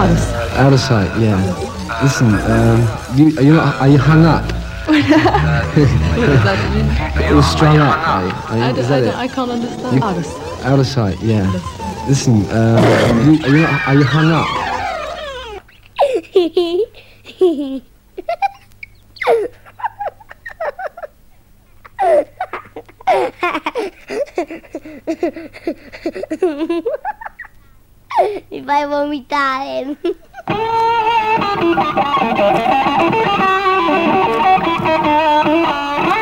Out of sight. Out of sight, yeah. Listen, um, you, are you not, are you hung up? what does that mean? You're strung up, are you? Are you- I, is I, I can't understand. You- Out of sight. Out of sight, yeah. Listen, um, you, are, you not, are you hung up? Mi fai vomitare.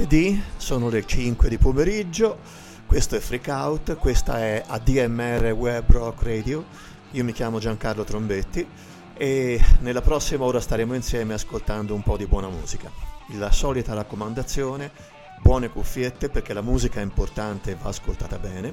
martedì, sono le 5 di pomeriggio, questo è Freak Out, questa è ADMR Web Rock Radio, io mi chiamo Giancarlo Trombetti e nella prossima ora staremo insieme ascoltando un po' di buona musica. La solita raccomandazione, buone cuffiette perché la musica è importante e va ascoltata bene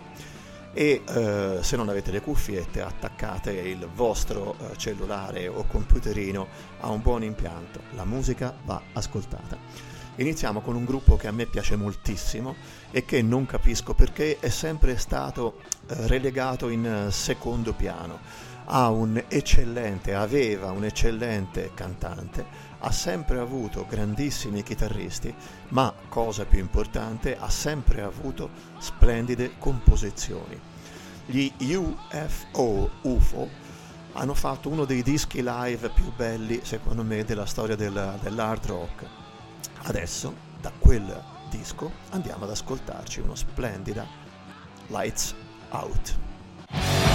e eh, se non avete le cuffiette attaccate il vostro eh, cellulare o computerino a un buon impianto, la musica va ascoltata. Iniziamo con un gruppo che a me piace moltissimo e che non capisco perché è sempre stato eh, relegato in eh, secondo piano. Ha un eccellente, aveva un eccellente cantante, ha sempre avuto grandissimi chitarristi, ma cosa più importante, ha sempre avuto splendide composizioni. Gli UFO, UFO hanno fatto uno dei dischi live più belli, secondo me, della storia del- dell'hard rock. Adesso, da quel disco, andiamo ad ascoltarci uno splendida Lights Out.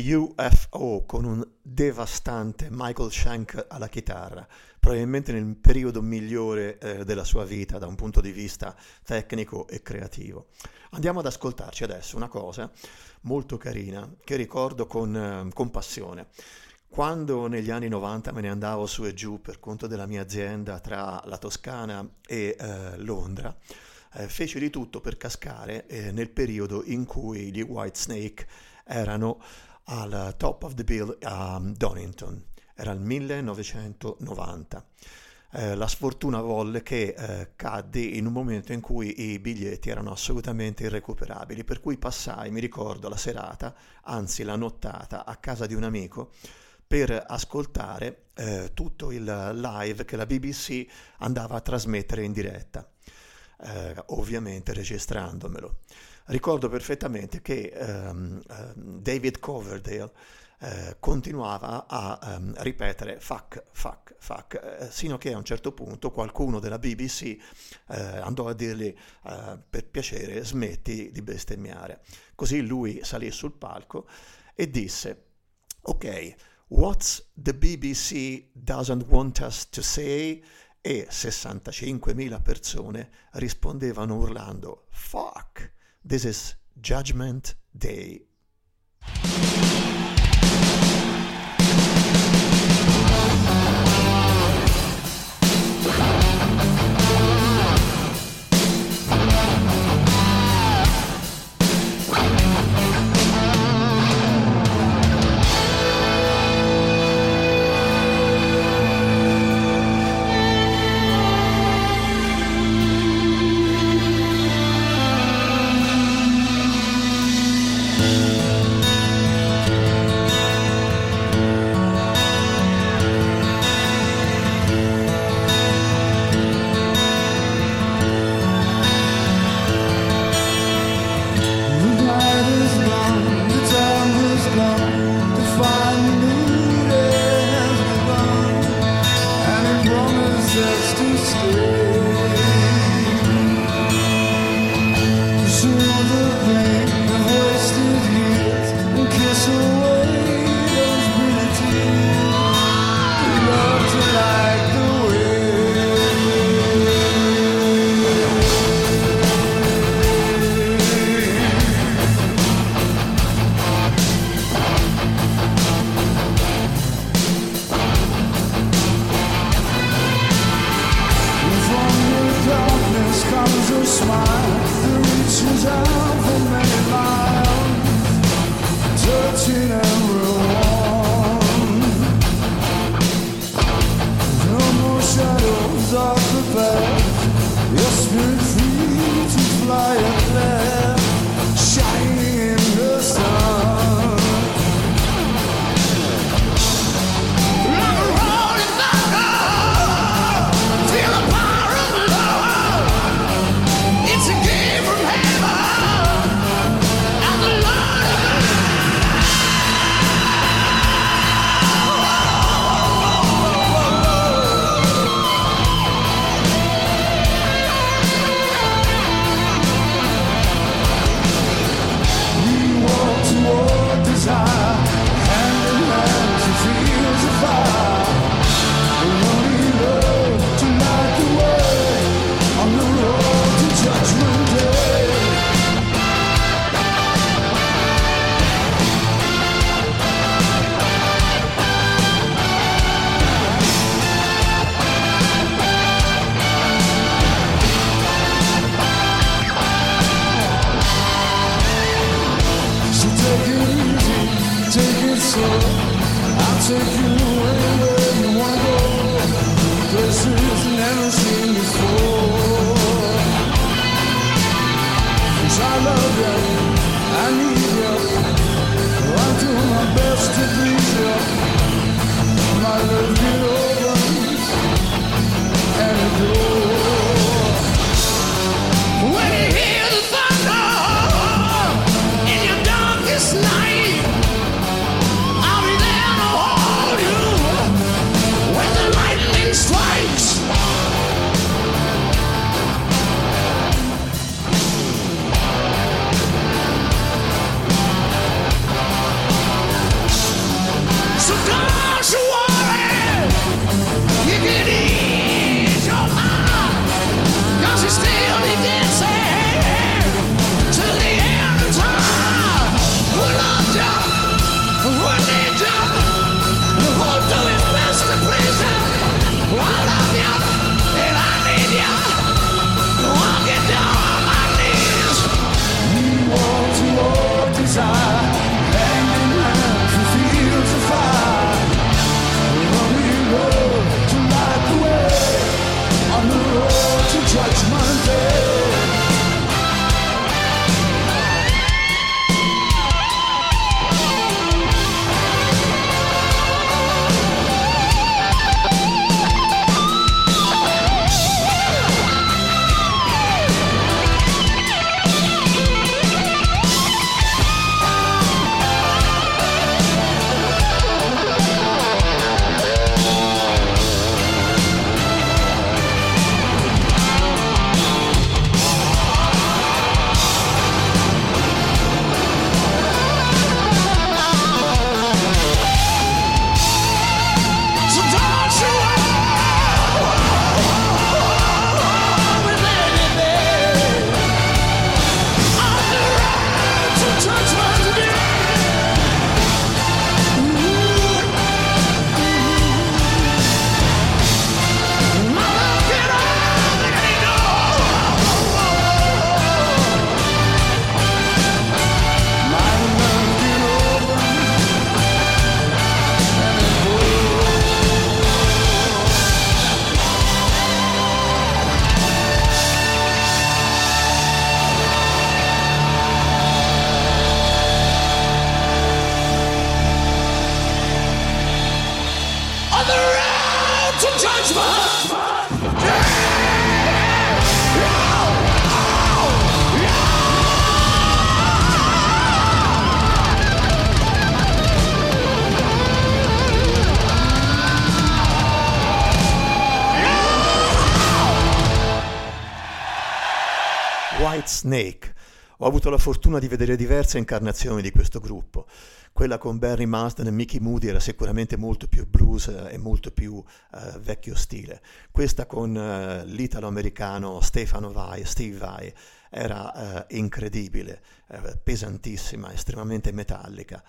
Gli UFO con un devastante Michael Shank alla chitarra, probabilmente nel periodo migliore eh, della sua vita da un punto di vista tecnico e creativo. Andiamo ad ascoltarci adesso una cosa molto carina che ricordo con, eh, con passione. Quando negli anni 90 me ne andavo su e giù per conto della mia azienda tra la Toscana e eh, Londra, eh, feci di tutto per cascare eh, nel periodo in cui gli Whitesnake erano al top of the bill a Donington. Era il 1990. Eh, la sfortuna volle che eh, caddi in un momento in cui i biglietti erano assolutamente irrecuperabili, per cui passai, mi ricordo, la serata, anzi la nottata, a casa di un amico per ascoltare eh, tutto il live che la BBC andava a trasmettere in diretta, eh, ovviamente registrandomelo. Ricordo perfettamente che ehm, David Coverdale eh, continuava a ehm, ripetere fuck, fuck, fuck, eh, sino che a un certo punto qualcuno della BBC eh, andò a dirgli eh, per piacere smetti di bestemmiare. Così lui salì sul palco e disse ok, what's the BBC doesn't want us to say? E 65.000 persone rispondevano urlando fuck. This is Judgment Day. White Snake. Ho avuto la fortuna di vedere diverse incarnazioni di questo gruppo. Quella con Barry Marsden e Mickey Moody era sicuramente molto più blues eh, e molto più eh, vecchio stile. Questa con eh, l'italo-americano Stefano Vai, Steve Vai, era eh, incredibile, pesantissima, estremamente metallica.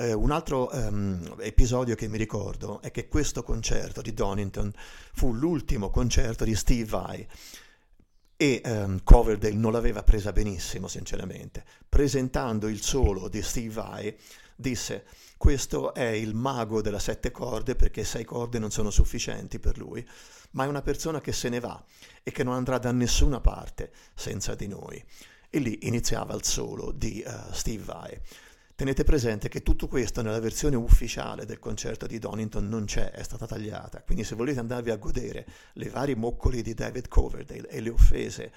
Eh, un altro ehm, episodio che mi ricordo è che questo concerto di Donington fu l'ultimo concerto di Steve Vai e ehm, Coverdale non l'aveva presa benissimo, sinceramente. Presentando il solo di Steve Vai, disse questo è il mago della sette corde perché sei corde non sono sufficienti per lui, ma è una persona che se ne va e che non andrà da nessuna parte senza di noi. E lì iniziava il solo di uh, Steve Vai. Tenete presente che tutto questo nella versione ufficiale del concerto di Donington non c'è, è stata tagliata, quindi se volete andarvi a godere le varie moccoli di David Coverdale e le offese,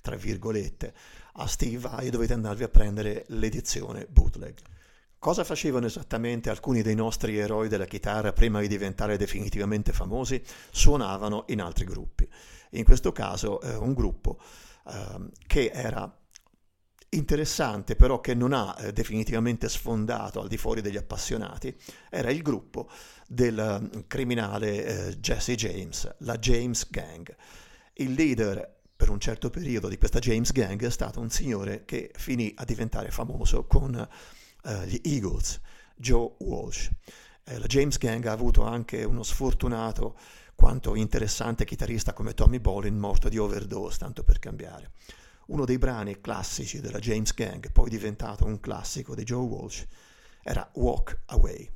tra virgolette, a Steve Vai dovete andarvi a prendere l'edizione bootleg. Cosa facevano esattamente alcuni dei nostri eroi della chitarra prima di diventare definitivamente famosi? Suonavano in altri gruppi. In questo caso eh, un gruppo eh, che era interessante però che non ha eh, definitivamente sfondato al di fuori degli appassionati era il gruppo del uh, criminale eh, Jesse James, la James Gang. Il leader per un certo periodo di questa James Gang è stato un signore che finì a diventare famoso con uh, gli Eagles, Joe Walsh. Eh, la James Gang ha avuto anche uno sfortunato quanto interessante chitarrista come Tommy Bolin morto di overdose, tanto per cambiare. Uno dei brani classici della James Gang, poi diventato un classico di Joe Walsh, era Walk Away.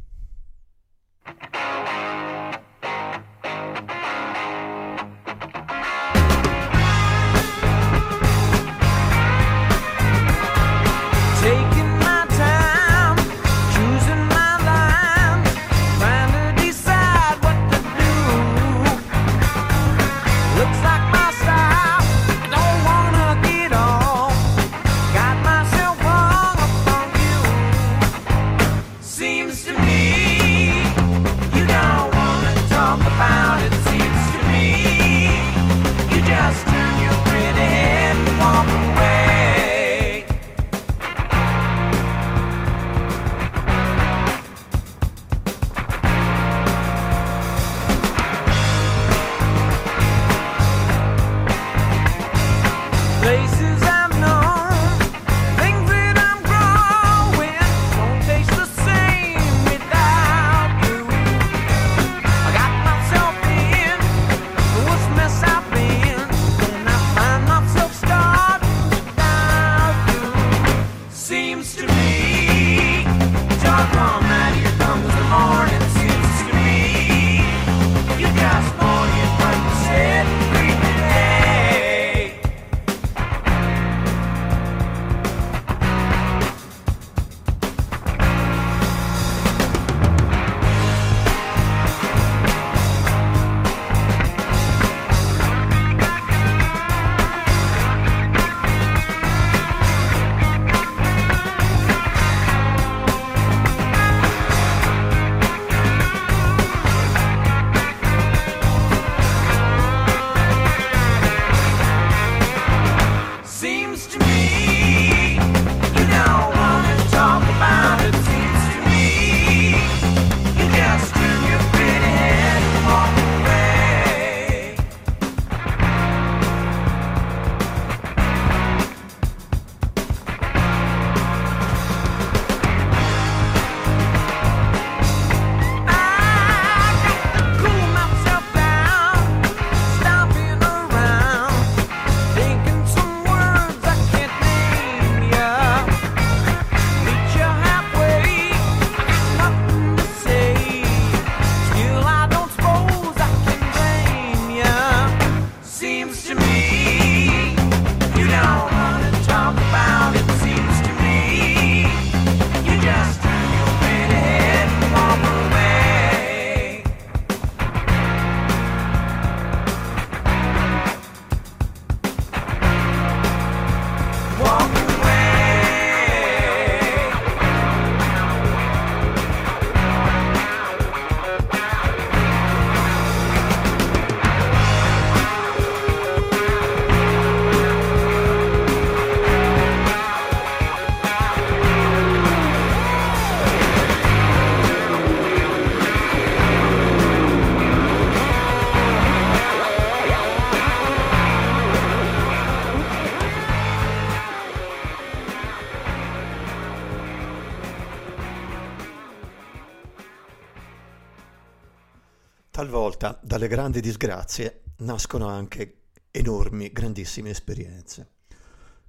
Talvolta dalle grandi disgrazie nascono anche enormi, grandissime esperienze.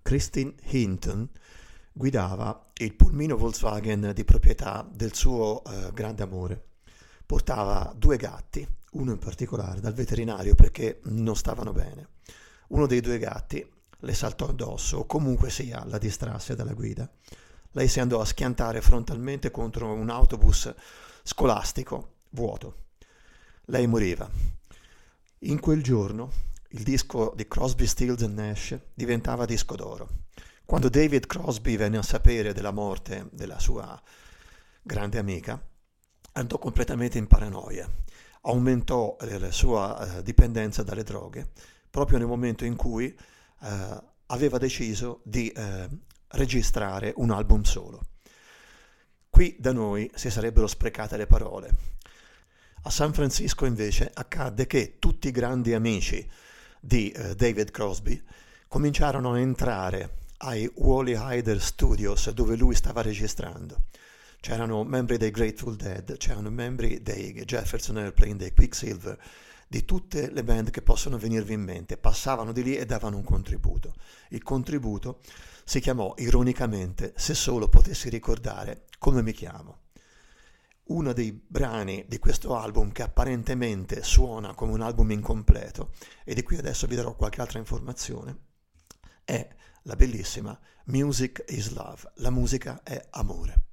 Christine Hinton guidava il pulmino Volkswagen di proprietà del suo eh, grande amore. Portava due gatti, uno in particolare, dal veterinario perché non stavano bene. Uno dei due gatti le saltò addosso o comunque sia la distrasse dalla guida. Lei si andò a schiantare frontalmente contro un autobus scolastico vuoto. Lei moriva. In quel giorno il disco di Crosby, Stills Nash diventava disco d'oro. Quando David Crosby venne a sapere della morte della sua grande amica, andò completamente in paranoia. Aumentò la sua eh, dipendenza dalle droghe proprio nel momento in cui eh, aveva deciso di eh, registrare un album solo. Qui da noi si sarebbero sprecate le parole. A San Francisco invece accadde che tutti i grandi amici di eh, David Crosby cominciarono a entrare ai Wally Hyder Studios dove lui stava registrando. C'erano membri dei Grateful Dead, c'erano membri dei Jefferson Airplane, dei Quicksilver, di tutte le band che possono venirvi in mente, passavano di lì e davano un contributo. Il contributo si chiamò ironicamente Se solo potessi ricordare come mi chiamo. Uno dei brani di questo album che apparentemente suona come un album incompleto e di cui adesso vi darò qualche altra informazione è la bellissima Music is Love, la musica è amore.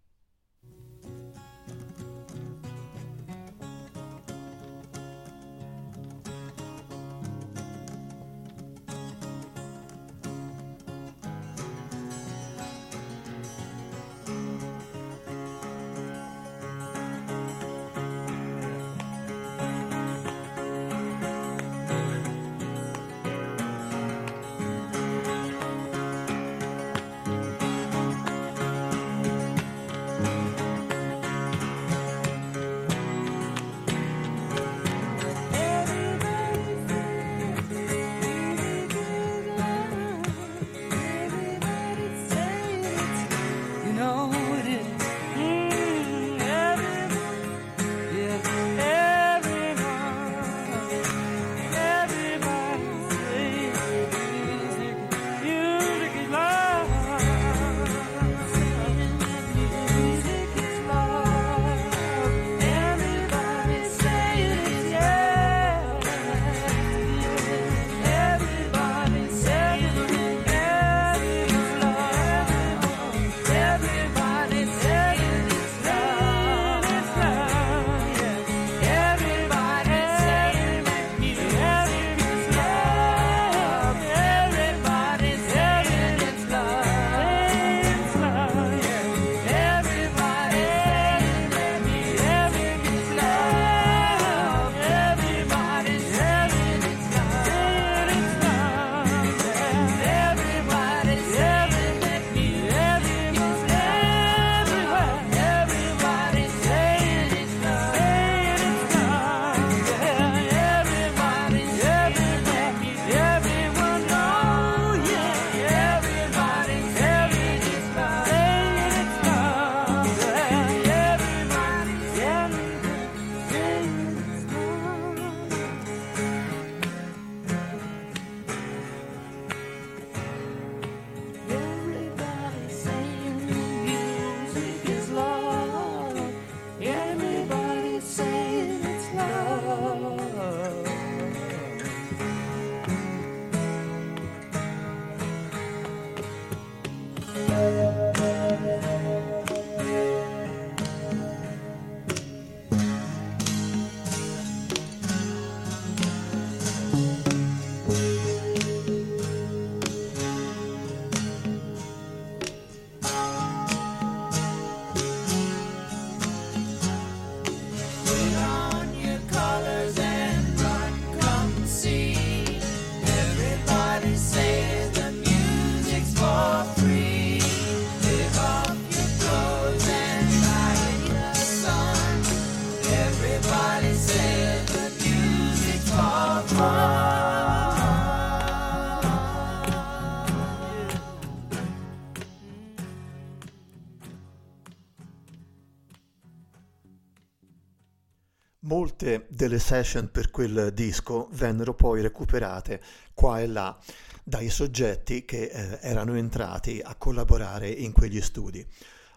Molte delle session per quel disco vennero poi recuperate qua e là dai soggetti che eh, erano entrati a collaborare in quegli studi.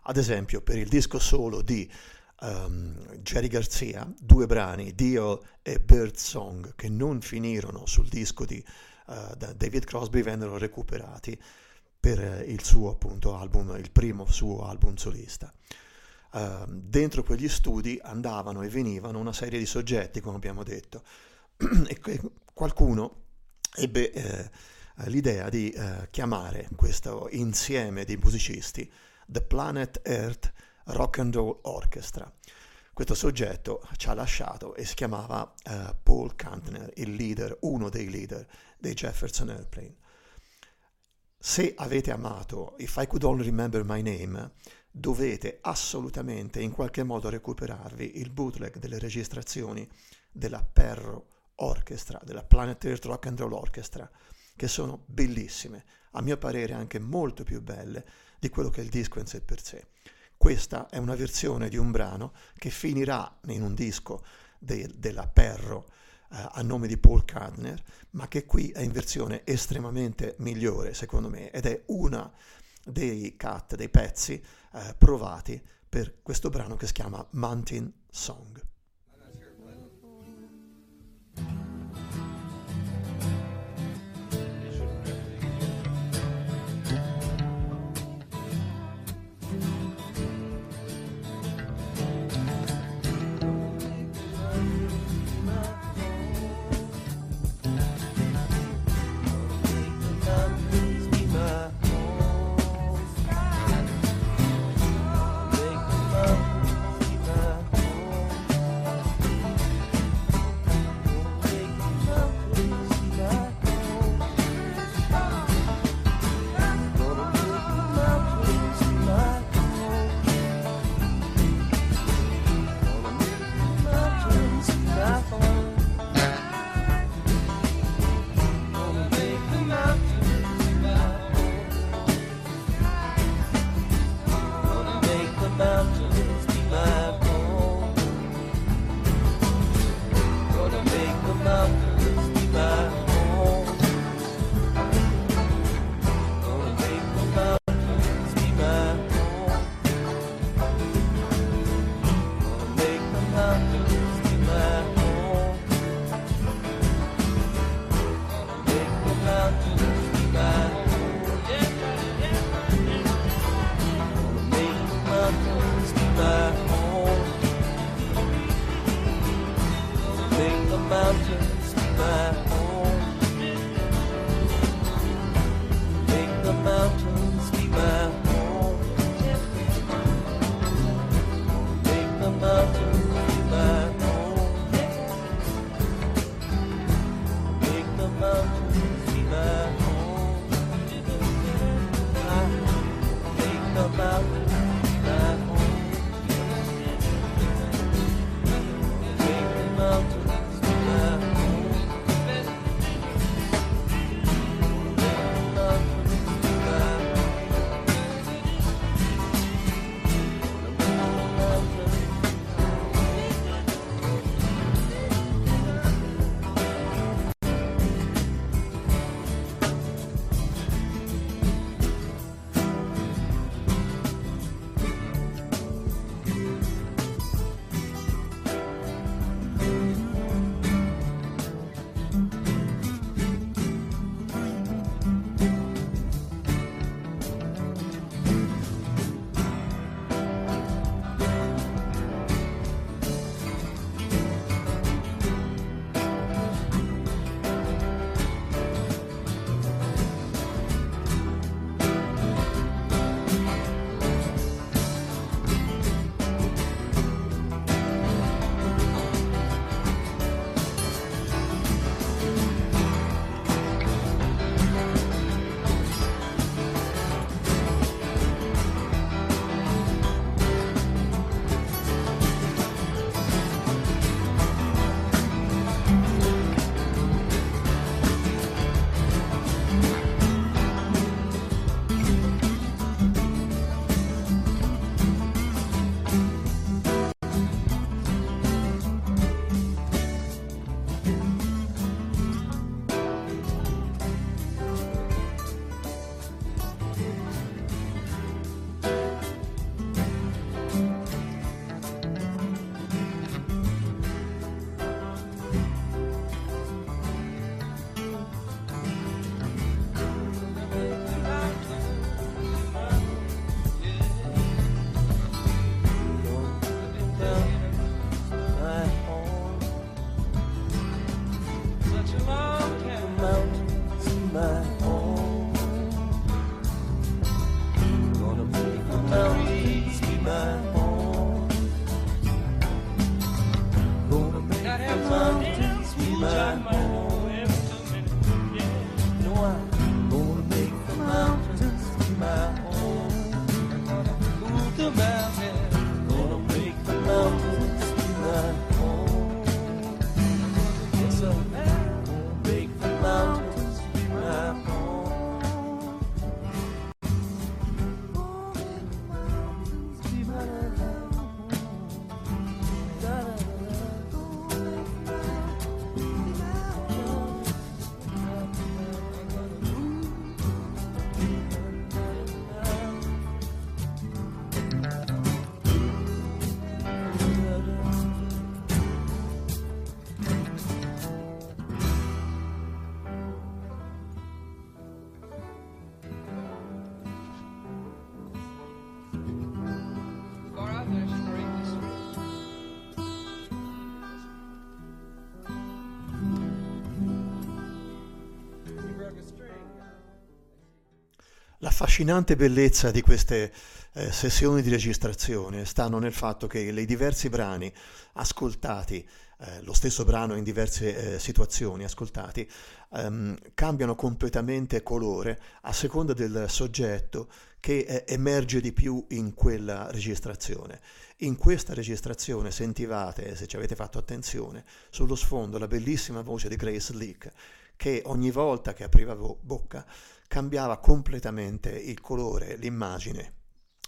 Ad esempio, per il disco solo di um, Jerry Garcia, due brani, Dio e Bird Song, che non finirono sul disco di uh, David Crosby, vennero recuperati per eh, il suo appunto album, il primo suo album solista. Uh, dentro quegli studi andavano e venivano una serie di soggetti, come abbiamo detto, e qualcuno ebbe eh, l'idea di eh, chiamare questo insieme di musicisti The Planet Earth Rock and Roll Orchestra. Questo soggetto ci ha lasciato e si chiamava eh, Paul Kantner, il leader, uno dei leader dei Jefferson Airplane. Se avete amato If I Could Only Remember My Name, dovete assolutamente in qualche modo recuperarvi il bootleg delle registrazioni della Perro Orchestra, della Planet Earth Rock and Roll Orchestra, che sono bellissime, a mio parere anche molto più belle di quello che è il disco in sé per sé. Questa è una versione di un brano che finirà in un disco de- della Perro eh, a nome di Paul Kardner, ma che qui è in versione estremamente migliore secondo me ed è una dei cut, dei pezzi eh, provati per questo brano che si chiama Mountain Song. L'affascinante bellezza di queste eh, sessioni di registrazione stanno nel fatto che i diversi brani ascoltati, eh, lo stesso brano in diverse eh, situazioni ascoltati, ehm, cambiano completamente colore a seconda del soggetto che eh, emerge di più in quella registrazione. In questa registrazione sentivate, se ci avete fatto attenzione, sullo sfondo la bellissima voce di Grace Leak che ogni volta che apriva vo- bocca cambiava completamente il colore, l'immagine,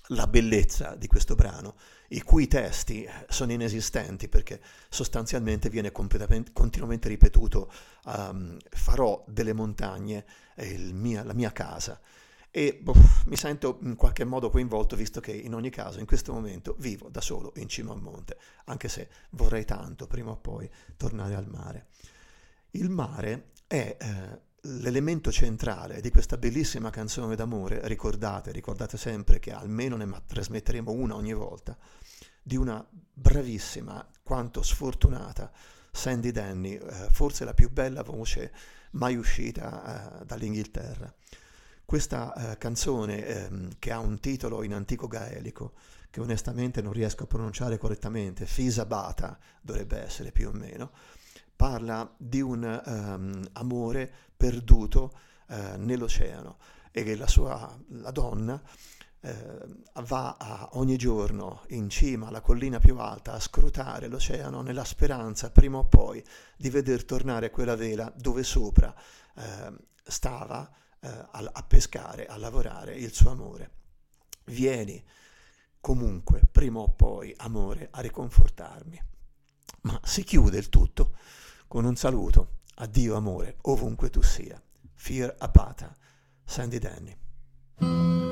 la bellezza di questo brano, i cui testi sono inesistenti perché sostanzialmente viene continuamente ripetuto um, farò delle montagne eh, mia- la mia casa e boh, mi sento in qualche modo coinvolto visto che in ogni caso in questo momento vivo da solo in cima a un monte, anche se vorrei tanto prima o poi tornare al mare. Il mare è eh, l'elemento centrale di questa bellissima canzone d'amore, ricordate, ricordate sempre che almeno ne trasmetteremo una ogni volta, di una bravissima quanto sfortunata Sandy Denny, eh, forse la più bella voce mai uscita eh, dall'Inghilterra. Questa eh, canzone, ehm, che ha un titolo in antico gaelico, che onestamente non riesco a pronunciare correttamente, Fisa Bata dovrebbe essere più o meno, parla di un um, amore perduto uh, nell'oceano e che la sua la donna uh, va a, ogni giorno in cima alla collina più alta a scrutare l'oceano nella speranza prima o poi di veder tornare quella vela dove sopra uh, stava a, a pescare, a lavorare il suo amore. Vieni comunque, prima o poi, amore, a riconfortarmi. Ma si chiude il tutto con un saluto. Addio amore, ovunque tu sia. Fear Apata, Sandy Denny.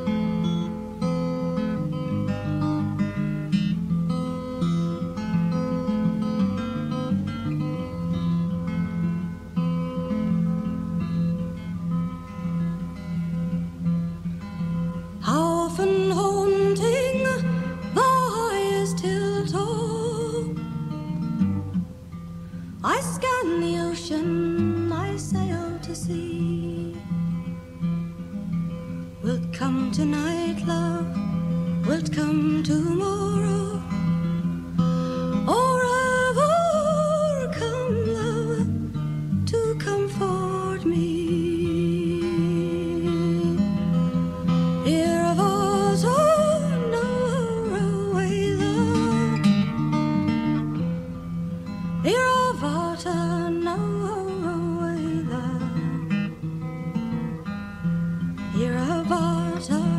You're a water.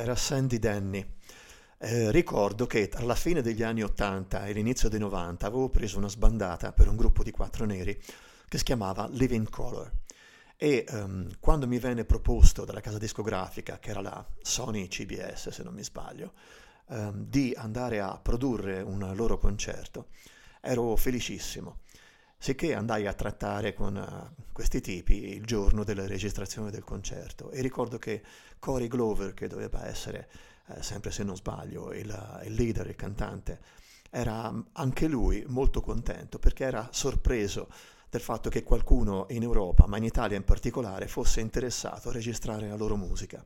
Era Sandy Denny. Eh, ricordo che alla fine degli anni 80 e l'inizio dei 90 avevo preso una sbandata per un gruppo di quattro neri che si chiamava Living Color e ehm, quando mi venne proposto dalla casa discografica, che era la Sony CBS se non mi sbaglio, ehm, di andare a produrre un loro concerto, ero felicissimo. Sicché andai a trattare con eh, questi tipi il giorno della registrazione del concerto e ricordo che Corey Glover, che doveva essere, eh, sempre se non sbaglio, il, il leader, il cantante, era anche lui molto contento perché era sorpreso del fatto che qualcuno in Europa, ma in Italia in particolare, fosse interessato a registrare la loro musica.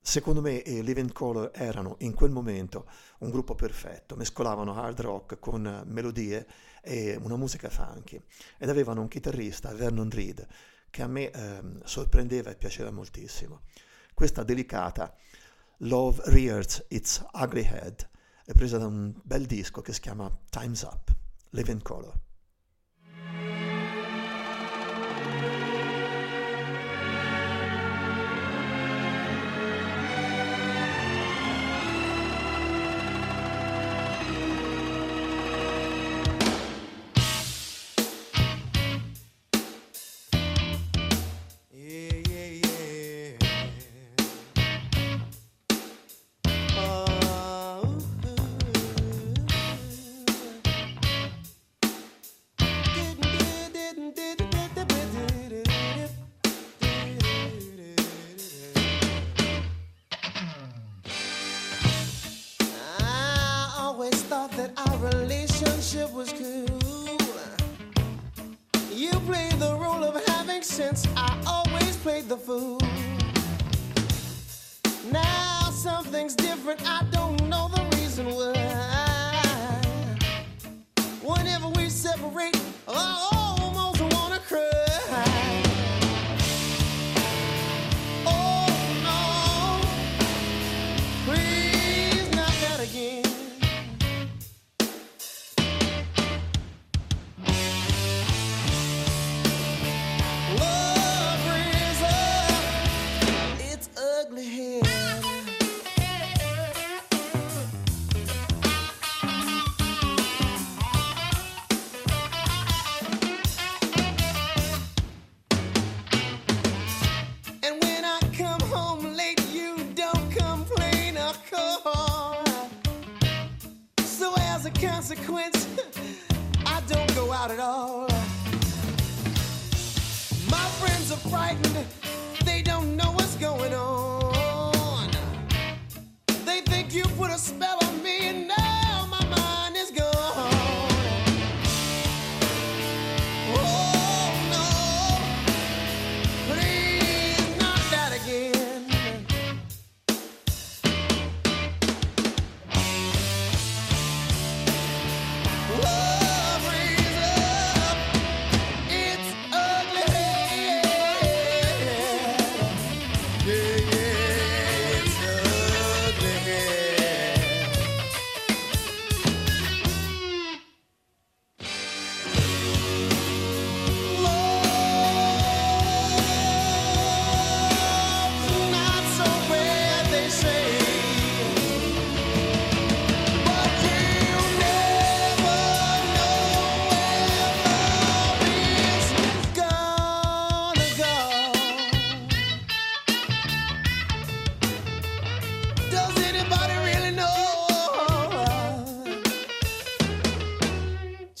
Secondo me i Living Color erano in quel momento un gruppo perfetto, mescolavano hard rock con eh, melodie e una musica funky ed avevano un chitarrista, Vernon Reed, che a me ehm, sorprendeva e piaceva moltissimo. Questa delicata Love Rears Its Ugly Head è presa da un bel disco che si chiama Time's Up, Living Color.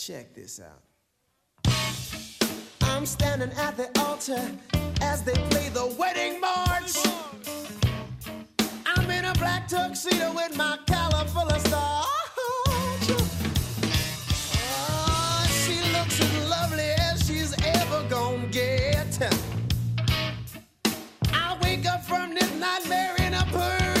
Check this out. I'm standing at the altar as they play the wedding march. I'm in a black tuxedo with my collar full of. Oh, she looks as lovely as she's ever gonna get. I wake up from this nightmare in a purse.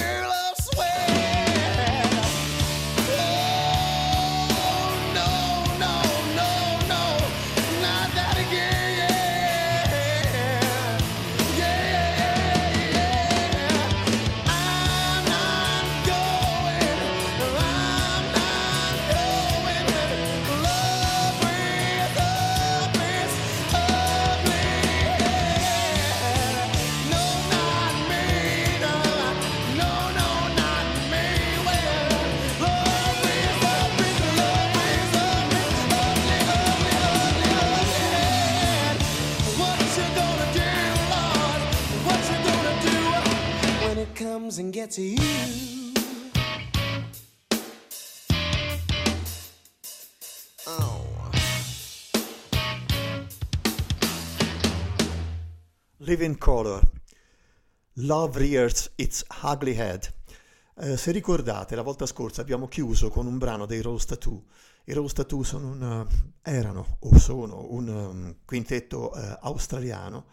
Comes and gets you? Oh. Living Color, Love Rears Its Ugly Head. Eh, se ricordate, la volta scorsa abbiamo chiuso con un brano dei Rose Tattoo. I Rose Tattoo sono un, eh, erano o sono un um, quintetto eh, australiano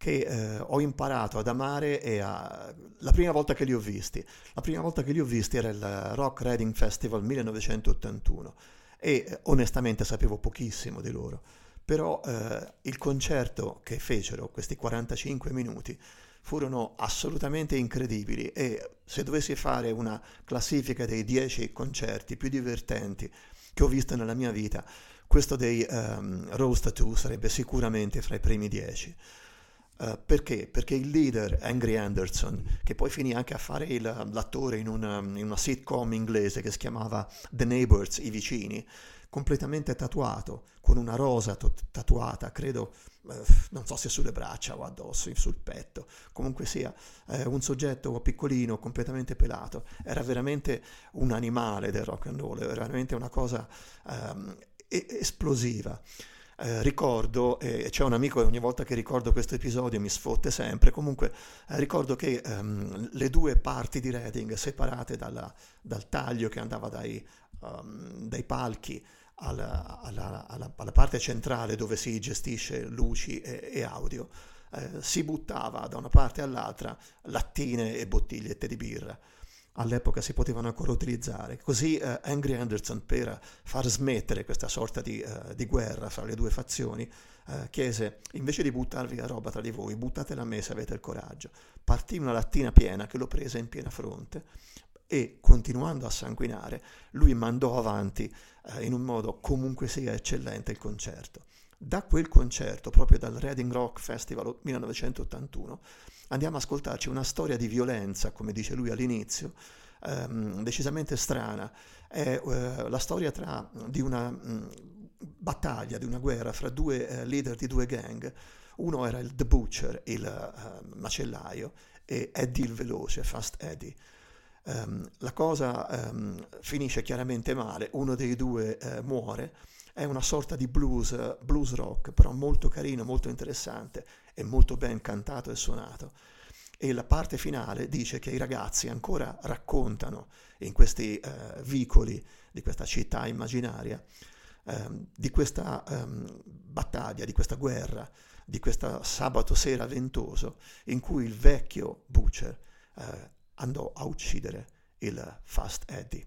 che eh, ho imparato ad amare e a... la prima volta che li ho visti. La prima volta che li ho visti era il Rock Reading Festival 1981 e eh, onestamente sapevo pochissimo di loro però eh, il concerto che fecero, questi 45 minuti, furono assolutamente incredibili e se dovessi fare una classifica dei 10 concerti più divertenti che ho visto nella mia vita, questo dei um, Rose Tattoo sarebbe sicuramente fra i primi 10. Uh, perché? Perché il leader Angry Anderson, che poi finì anche a fare il, l'attore in una, in una sitcom inglese che si chiamava The Neighbors, i vicini, completamente tatuato, con una rosa to- tatuata, credo, eh, non so se sulle braccia o addosso, sul petto, comunque sia eh, un soggetto piccolino, completamente pelato, era veramente un animale del rock and roll, era veramente una cosa ehm, esplosiva. Eh, ricordo, e c'è un amico che ogni volta che ricordo questo episodio mi sfotte sempre, comunque eh, ricordo che ehm, le due parti di Reading separate dalla- dal taglio che andava dai, um, dai palchi alla, alla- alla- alla parte centrale dove si gestisce luci e, e audio, eh, si buttava da una parte all'altra lattine e bottigliette di birra. All'epoca si potevano ancora utilizzare. Così eh, Angry Anderson, per far smettere questa sorta di, eh, di guerra fra le due fazioni, eh, chiese invece di buttarvi la roba tra di voi, buttatela a me se avete il coraggio. Partì una lattina piena che lo prese in piena fronte e continuando a sanguinare, lui mandò avanti eh, in un modo comunque sia eccellente il concerto. Da quel concerto, proprio dal Reading Rock Festival 1981, andiamo ad ascoltarci una storia di violenza, come dice lui all'inizio, ehm, decisamente strana. È eh, la storia tra, di una mh, battaglia, di una guerra fra due eh, leader di due gang. Uno era il The Butcher, il eh, macellaio, e Eddie il veloce, Fast Eddie. Ehm, la cosa ehm, finisce chiaramente male, uno dei due eh, muore, è una sorta di blues, blues rock, però molto carino, molto interessante e molto ben cantato e suonato. E la parte finale dice che i ragazzi ancora raccontano in questi eh, vicoli di questa città immaginaria ehm, di questa ehm, battaglia, di questa guerra, di questo sabato sera ventoso in cui il vecchio Butcher eh, andò a uccidere il Fast Eddie.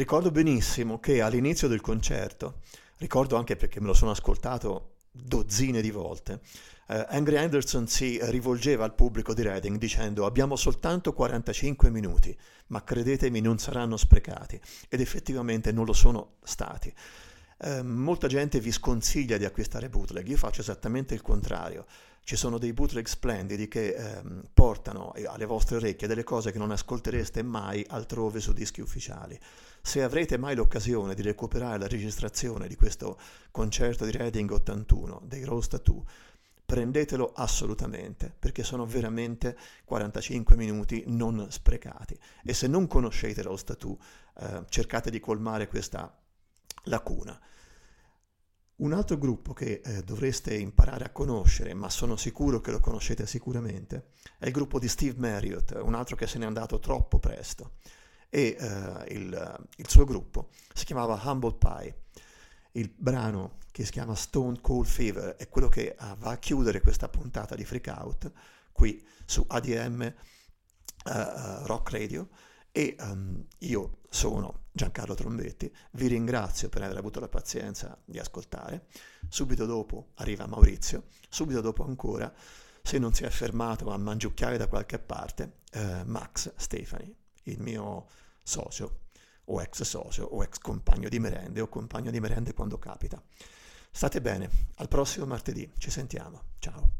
Ricordo benissimo che all'inizio del concerto, ricordo anche perché me lo sono ascoltato dozzine di volte, eh, Angry Anderson si rivolgeva al pubblico di Reading dicendo abbiamo soltanto 45 minuti, ma credetemi non saranno sprecati ed effettivamente non lo sono stati. Eh, molta gente vi sconsiglia di acquistare bootleg, io faccio esattamente il contrario. Ci sono dei bootleg splendidi che ehm, portano alle vostre orecchie delle cose che non ascoltereste mai altrove su dischi ufficiali. Se avrete mai l'occasione di recuperare la registrazione di questo concerto di Reading 81 dei Rose Tattoo, prendetelo assolutamente perché sono veramente 45 minuti non sprecati e se non conoscete Rose Tattoo eh, cercate di colmare questa lacuna. Un altro gruppo che eh, dovreste imparare a conoscere, ma sono sicuro che lo conoscete sicuramente, è il gruppo di Steve Marriott, un altro che se n'è andato troppo presto. E eh, il, il, suo gruppo si chiamava Humble Pie. Il brano che si chiama Stone Cold Fever è quello che uh, va a chiudere questa puntata di Freak Out qui su ADM uh, uh, Rock Radio e um, io sono Giancarlo Trombetti, vi ringrazio per aver avuto la pazienza di ascoltare, subito dopo arriva Maurizio, subito dopo ancora, se non si è fermato a mangiucchiare da qualche parte, eh, Max Stefani, il mio socio o ex socio o ex compagno di merende o compagno di merende quando capita. State bene, al prossimo martedì, ci sentiamo, ciao.